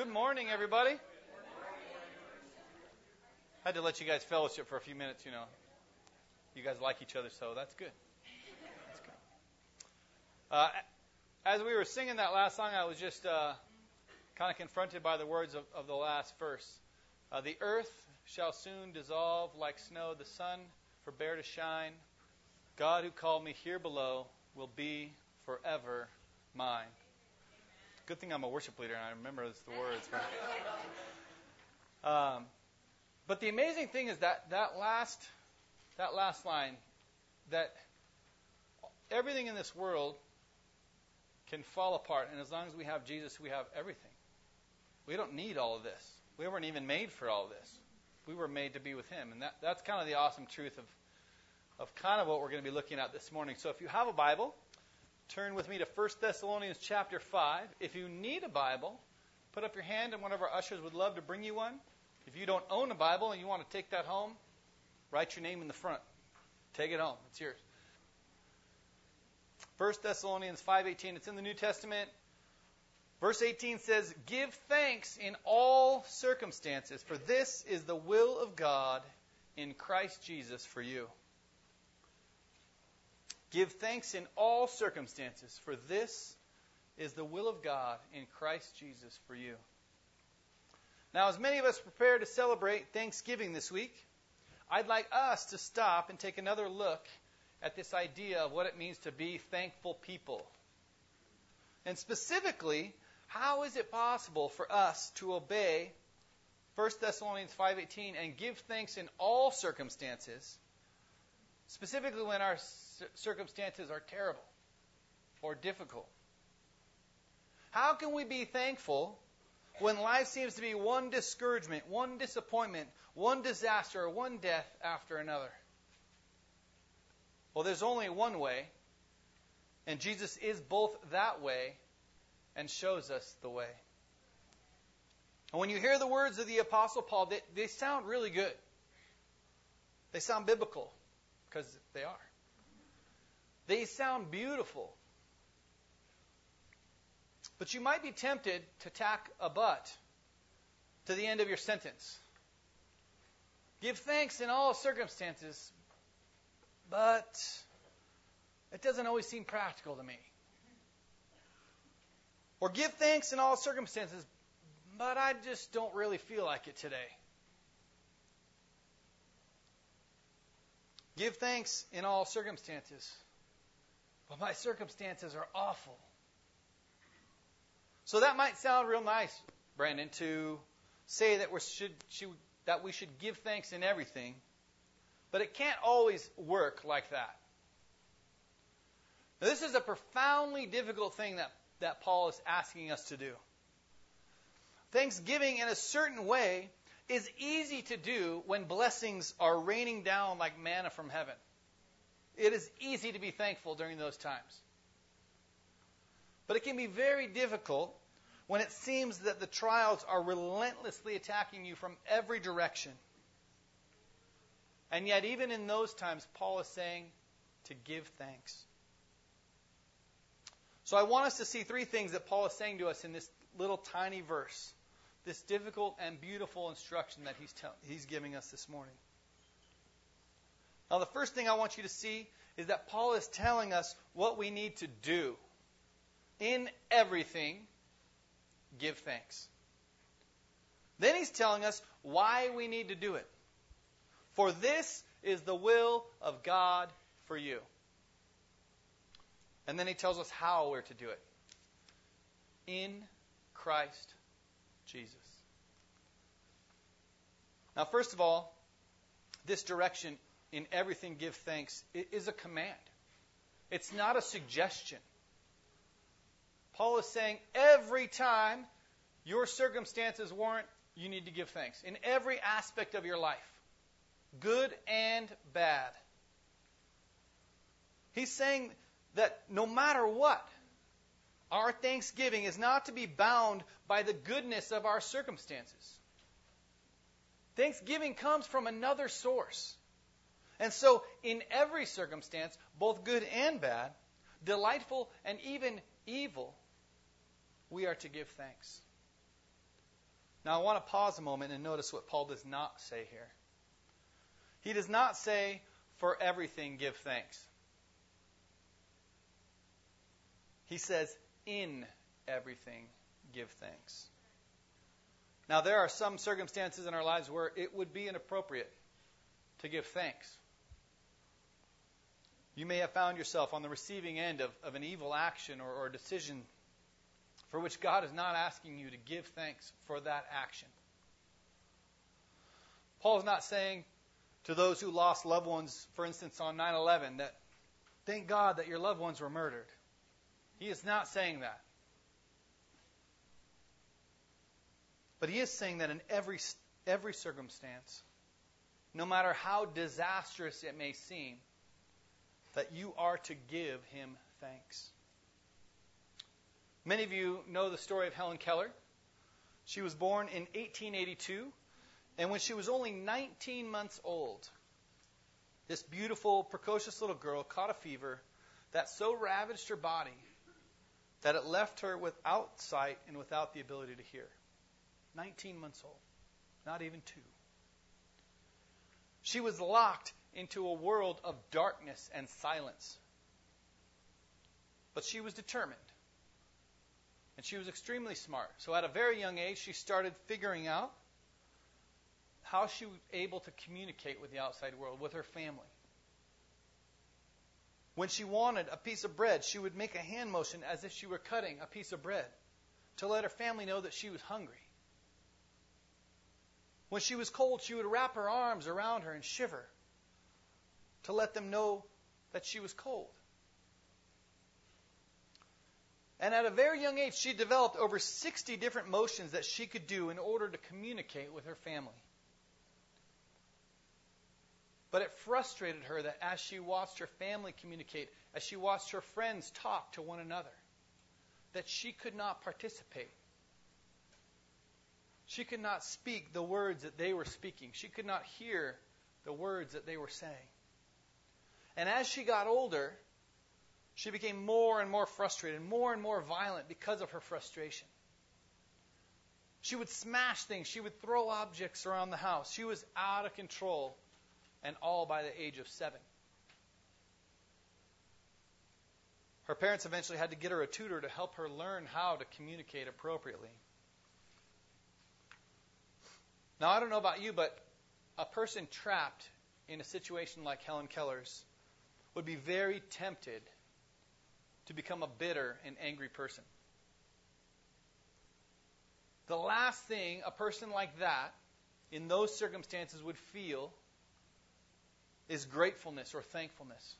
Good morning, everybody. I had to let you guys fellowship for a few minutes, you know. You guys like each other, so that's good. That's good. Uh, as we were singing that last song, I was just uh, kind of confronted by the words of, of the last verse. Uh, the earth shall soon dissolve like snow, the sun forbear to shine. God who called me here below will be forever mine. Good thing I'm a worship leader and I remember the words. Um, but the amazing thing is that that last that last line that everything in this world can fall apart, and as long as we have Jesus, we have everything. We don't need all of this. We weren't even made for all this. We were made to be with Him, and that, that's kind of the awesome truth of of kind of what we're going to be looking at this morning. So if you have a Bible, turn with me to 1 Thessalonians chapter 5. If you need a Bible, put up your hand and one of our ushers would love to bring you one. If you don't own a Bible and you want to take that home, write your name in the front. Take it home. It's yours. 1 Thessalonians 5:18. It's in the New Testament. Verse 18 says, "Give thanks in all circumstances, for this is the will of God in Christ Jesus for you." Give thanks in all circumstances, for this is the will of God in Christ Jesus for you. Now, as many of us prepare to celebrate Thanksgiving this week, I'd like us to stop and take another look at this idea of what it means to be thankful people. And specifically, how is it possible for us to obey 1 Thessalonians 5:18 and give thanks in all circumstances, specifically when our circumstances are terrible or difficult? How can we be thankful when life seems to be one discouragement, one disappointment, one disaster, one death after another? Well, there's only one way, and Jesus is both that way and shows us the way. And when you hear the words of the Apostle Paul, they, they sound really good. They sound biblical, because they are. They sound beautiful. But you might be tempted to tack a but to the end of your sentence. Give thanks in all circumstances, but it doesn't always seem practical to me. Or give thanks in all circumstances, but I just don't really feel like it today. Give thanks in all circumstances, but my circumstances are awful. So that might sound real nice, Brandon, to say that we should, should that we should give thanks in everything, but it can't always work like that. Now, this is a profoundly difficult thing that, that Paul is asking us to do. Thanksgiving, in a certain way, is easy to do when blessings are raining down like manna from heaven. It is easy to be thankful during those times. But it can be very difficult when it seems that the trials are relentlessly attacking you from every direction. And yet, even in those times, Paul is saying to give thanks. So, I want us to see three things that Paul is saying to us in this little tiny verse, this difficult and beautiful instruction that he's, he's giving us this morning. Now, the first thing I want you to see is that Paul is telling us what we need to do. In everything, give thanks. Then he's telling us why we need to do it. For this is the will of God for you. And then he tells us how we're to do it. In Christ Jesus. Now, first of all, this direction in everything give thanks is a command. It's not a suggestion. Paul is saying every time your circumstances warrant, you need to give thanks. In every aspect of your life, good and bad. He's saying that no matter what, our thanksgiving is not to be bound by the goodness of our circumstances. Thanksgiving comes from another source. And so, in every circumstance, both good and bad, delightful and even evil, we are to give thanks. Now, I want to pause a moment and notice what Paul does not say here. He does not say, for everything give thanks. He says, in everything give thanks. Now, there are some circumstances in our lives where it would be inappropriate to give thanks. You may have found yourself on the receiving end of, of an evil action or, or decision for which God is not asking you to give thanks for that action. Paul is not saying to those who lost loved ones, for instance, on 9 11, that thank God that your loved ones were murdered. He is not saying that. But he is saying that in every, every circumstance, no matter how disastrous it may seem, that you are to give him thanks. Many of you know the story of Helen Keller. She was born in 1882, and when she was only 19 months old, this beautiful, precocious little girl caught a fever that so ravaged her body that it left her without sight and without the ability to hear. 19 months old, not even two. She was locked into a world of darkness and silence. But she was determined. And she was extremely smart. So at a very young age, she started figuring out how she was able to communicate with the outside world, with her family. When she wanted a piece of bread, she would make a hand motion as if she were cutting a piece of bread to let her family know that she was hungry. When she was cold, she would wrap her arms around her and shiver to let them know that she was cold. And at a very young age, she developed over 60 different motions that she could do in order to communicate with her family. But it frustrated her that as she watched her family communicate, as she watched her friends talk to one another, that she could not participate. She could not speak the words that they were speaking. She could not hear the words that they were saying. And as she got older, she became more and more frustrated, more and more violent because of her frustration. She would smash things. She would throw objects around the house. She was out of control, and all by the age of seven. Her parents eventually had to get her a tutor to help her learn how to communicate appropriately. Now, I don't know about you, but a person trapped in a situation like Helen Keller's would be very tempted to become a bitter and angry person. The last thing a person like that, in those circumstances, would feel is gratefulness or thankfulness.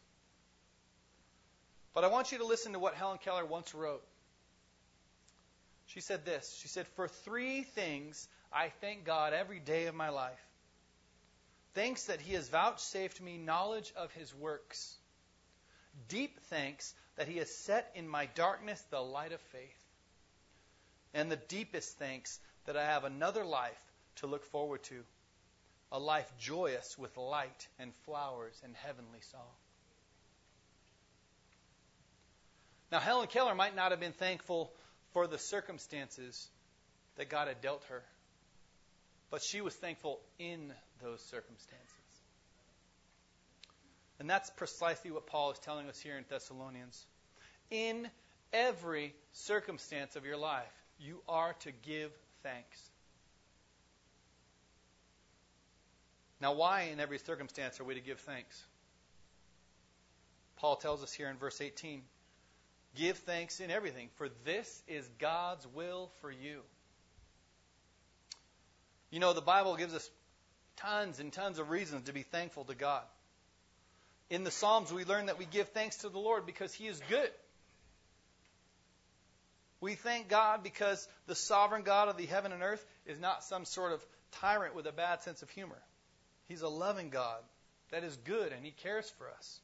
But I want you to listen to what Helen Keller once wrote. She said this She said, For three things I thank God every day of my life. Thanks that He has vouchsafed me knowledge of His works deep thanks that He has set in my darkness the light of faith. And the deepest thanks that I have another life to look forward to, a life joyous with light and flowers and heavenly song. Now, Helen Keller might not have been thankful for the circumstances that God had dealt her, but she was thankful in those circumstances. And that's precisely what Paul is telling us here in Thessalonians. In every circumstance of your life, you are to give thanks. Now, why in every circumstance are we to give thanks? Paul tells us here in verse 18 Give thanks in everything, for this is God's will for you. You know, the Bible gives us tons and tons of reasons to be thankful to God. In the Psalms, we learn that we give thanks to the Lord because He is good. We thank God because the sovereign God of the heaven and earth is not some sort of tyrant with a bad sense of humor. He's a loving God that is good and He cares for us.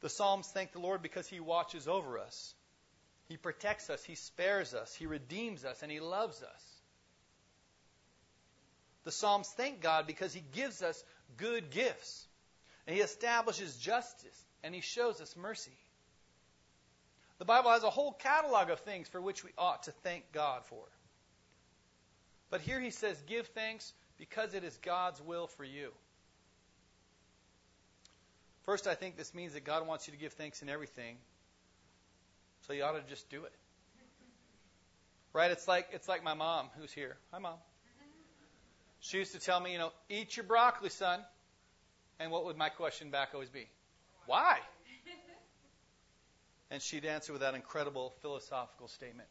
The Psalms thank the Lord because He watches over us. He protects us, He spares us, He redeems us, and He loves us. The Psalms thank God because He gives us good gifts. And he establishes justice and he shows us mercy. The Bible has a whole catalog of things for which we ought to thank God for. But here he says, give thanks because it is God's will for you. First, I think this means that God wants you to give thanks in everything. So you ought to just do it. Right? It's like it's like my mom who's here. Hi mom. She used to tell me, you know, eat your broccoli, son. And what would my question back always be? Why? And she'd answer with that incredible philosophical statement.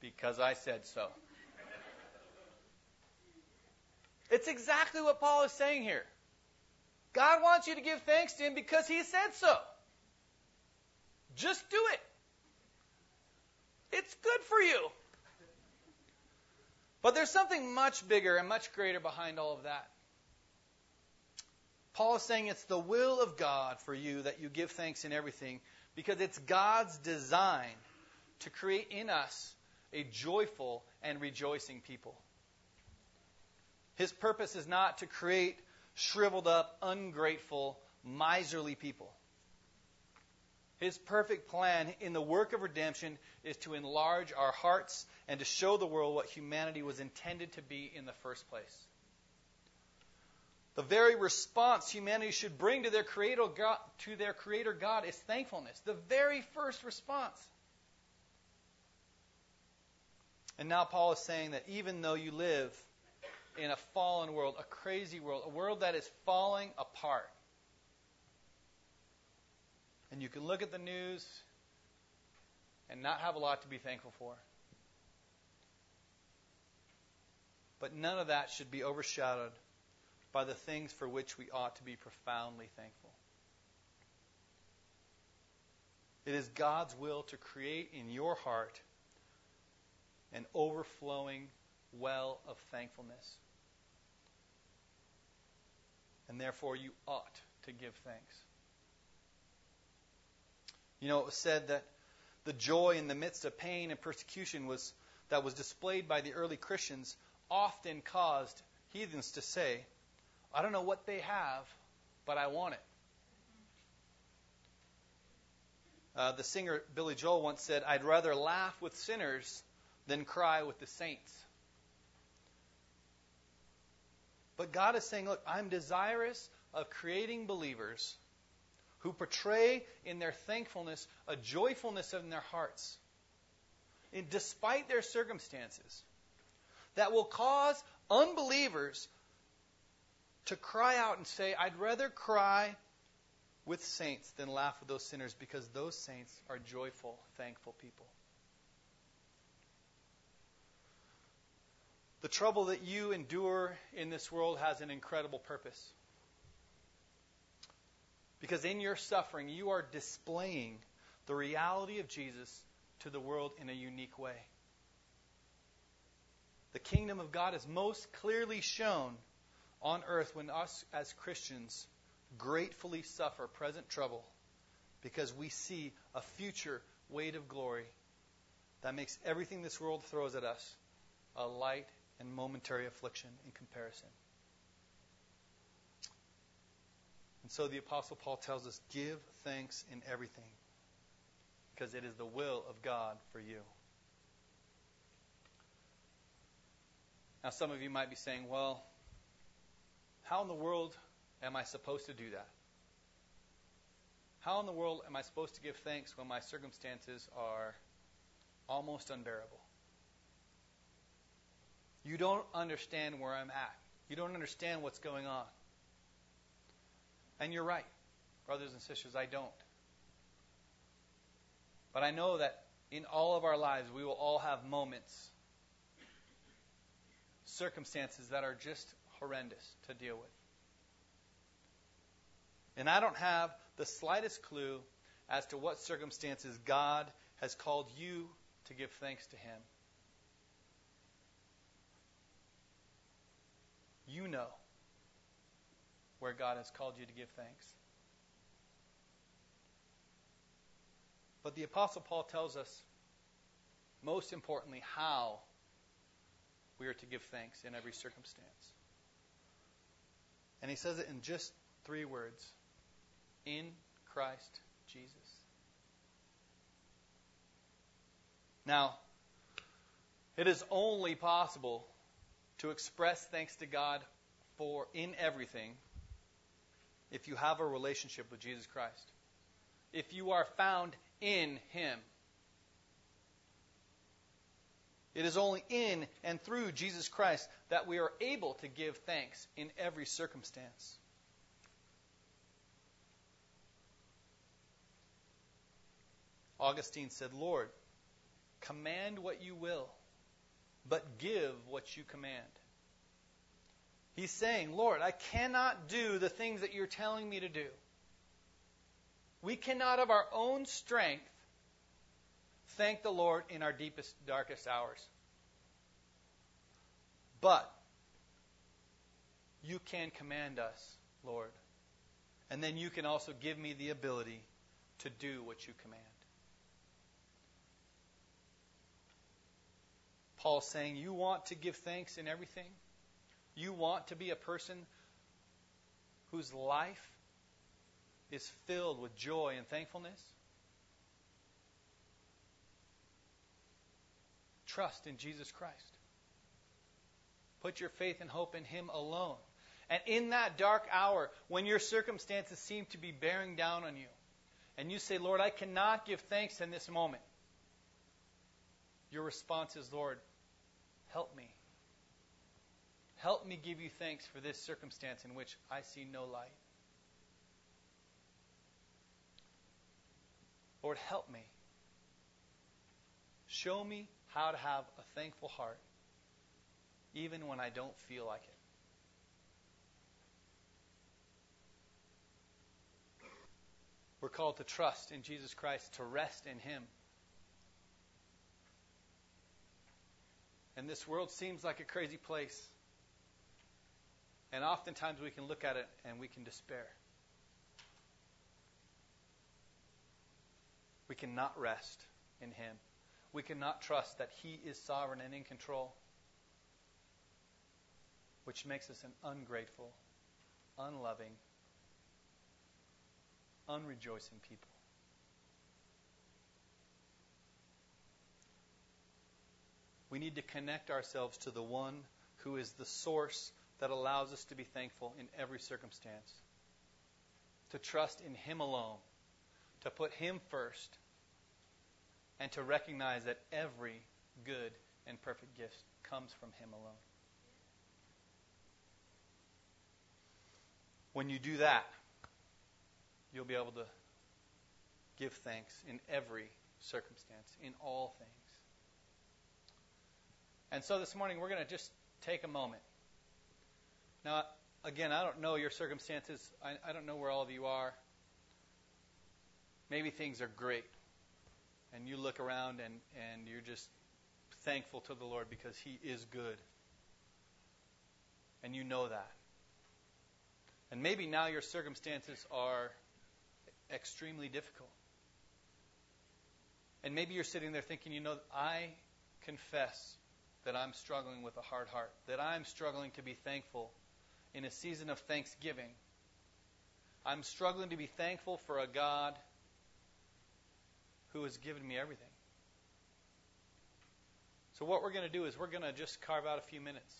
Because I said so. It's exactly what Paul is saying here. God wants you to give thanks to Him because He said so. Just do it. It's good for you. But there's something much bigger and much greater behind all of that. Paul is saying it's the will of God for you that you give thanks in everything because it's God's design to create in us a joyful and rejoicing people. His purpose is not to create shriveled up, ungrateful, miserly people. His perfect plan in the work of redemption is to enlarge our hearts and to show the world what humanity was intended to be in the first place. The very response humanity should bring to their creator God, to their creator God is thankfulness. The very first response. And now Paul is saying that even though you live in a fallen world, a crazy world, a world that is falling apart, and you can look at the news and not have a lot to be thankful for. But none of that should be overshadowed by the things for which we ought to be profoundly thankful. It is God's will to create in your heart an overflowing well of thankfulness. And therefore, you ought to give thanks. You know, it was said that the joy in the midst of pain and persecution was that was displayed by the early Christians often caused heathens to say, I don't know what they have, but I want it. Uh, the singer Billy Joel once said, I'd rather laugh with sinners than cry with the saints. But God is saying, look, I'm desirous of creating believers who portray in their thankfulness a joyfulness in their hearts, and despite their circumstances, that will cause unbelievers to cry out and say, I'd rather cry with saints than laugh with those sinners because those saints are joyful, thankful people. The trouble that you endure in this world has an incredible purpose. Because in your suffering, you are displaying the reality of Jesus to the world in a unique way. The kingdom of God is most clearly shown on earth when us as Christians gratefully suffer present trouble because we see a future weight of glory that makes everything this world throws at us a light and momentary affliction in comparison. And so the Apostle Paul tells us give thanks in everything because it is the will of God for you. Now, some of you might be saying, well, how in the world am I supposed to do that? How in the world am I supposed to give thanks when my circumstances are almost unbearable? You don't understand where I'm at. You don't understand what's going on. And you're right, brothers and sisters, I don't. But I know that in all of our lives, we will all have moments, circumstances that are just horrendous to deal with. And I don't have the slightest clue as to what circumstances God has called you to give thanks to Him. You know where God has called you to give thanks. But the Apostle Paul tells us, most importantly, how we are to give thanks in every circumstance. And he says it in just three words in Christ Jesus. Now, it is only possible to express thanks to God for in everything if you have a relationship with Jesus Christ. If you are found in Him. It is only in and through Jesus Christ that we are able to give thanks in every circumstance. Augustine said, Lord, command what you will, but give what you command. He's saying, Lord, I cannot do the things that you're telling me to do. We cannot, of our own strength, thank the Lord in our deepest, darkest hours. But you can command us, Lord. And then you can also give me the ability to do what you command. Paul's saying, You want to give thanks in everything? You want to be a person whose life is filled with joy and thankfulness? Trust in Jesus Christ. Put your faith and hope in Him alone. And in that dark hour, when your circumstances seem to be bearing down on you, and you say, Lord, I cannot give thanks in this moment, your response is, Lord, help me. Help me give you thanks for this circumstance in which I see no light. Lord, help me. Show me how to have a thankful heart, even when I don't feel like it. We're called to trust in Jesus Christ, to rest in Him. And this world seems like a crazy place. And oftentimes we can look at it and we can despair. We cannot rest in Him. We cannot trust that He is sovereign and in control, which makes us an ungrateful, unloving, unrejoicing people. We need to connect ourselves to the one who is the source that allows us to be thankful in every circumstance. To trust in Him alone, to put Him first, and to recognize that every good and perfect gift comes from Him alone. When you do that, you'll be able to give thanks in every circumstance, in all things. And so this morning, we're going to just take a moment now, again, I don't know your circumstances. I, I don't know where all of you are. Maybe things are great, and you look around and, and you're just thankful to the Lord because He is good. And you know that. And maybe now your circumstances are extremely difficult. And maybe you're sitting there thinking, you know, I confess that I'm struggling with a hard heart, that I'm struggling to be thankful in a season of thanksgiving. I'm struggling to be thankful for a God who has given me everything. So, what we're going to do is we're going to just carve out a few minutes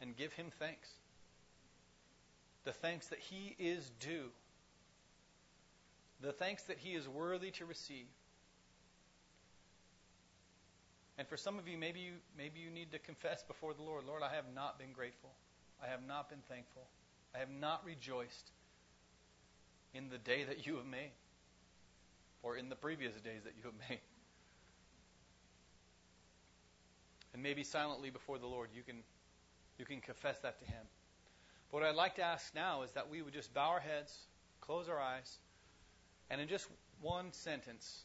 and give Him thanks. The thanks that He is due, the thanks that He is worthy to receive. And for some of you, maybe you maybe you need to confess before the Lord, Lord, I have not been grateful. I have not been thankful. I have not rejoiced in the day that you have made or in the previous days that you have made. And maybe silently before the Lord, you can you can confess that to him. But what I'd like to ask now is that we would just bow our heads, close our eyes, and in just one sentence,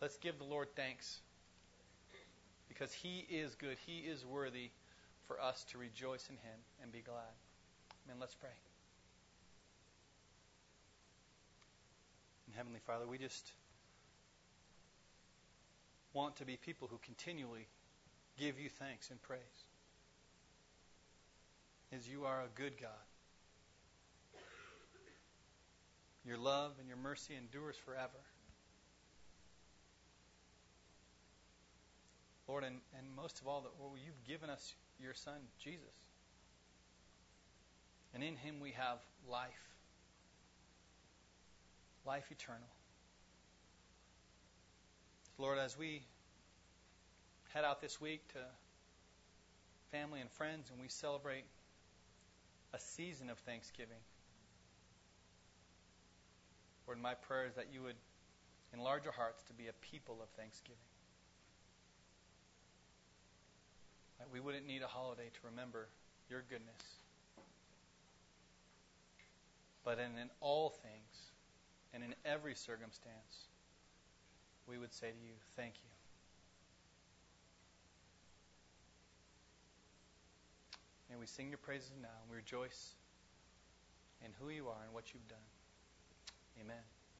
let's give the Lord thanks. Because he is good, he is worthy for us to rejoice in him and be glad. Amen. Let's pray. Heavenly Father, we just want to be people who continually give you thanks and praise. As you are a good God. Your love and your mercy endures forever. Lord, and, and most of all, that well, you've given us your Son, Jesus. And in him we have life, life eternal. Lord, as we head out this week to family and friends and we celebrate a season of Thanksgiving, Lord, my prayer is that you would enlarge our hearts to be a people of thanksgiving. That we wouldn't need a holiday to remember your goodness. But in, in all things and in every circumstance, we would say to you, thank you. May we sing your praises now and we rejoice in who you are and what you've done. Amen.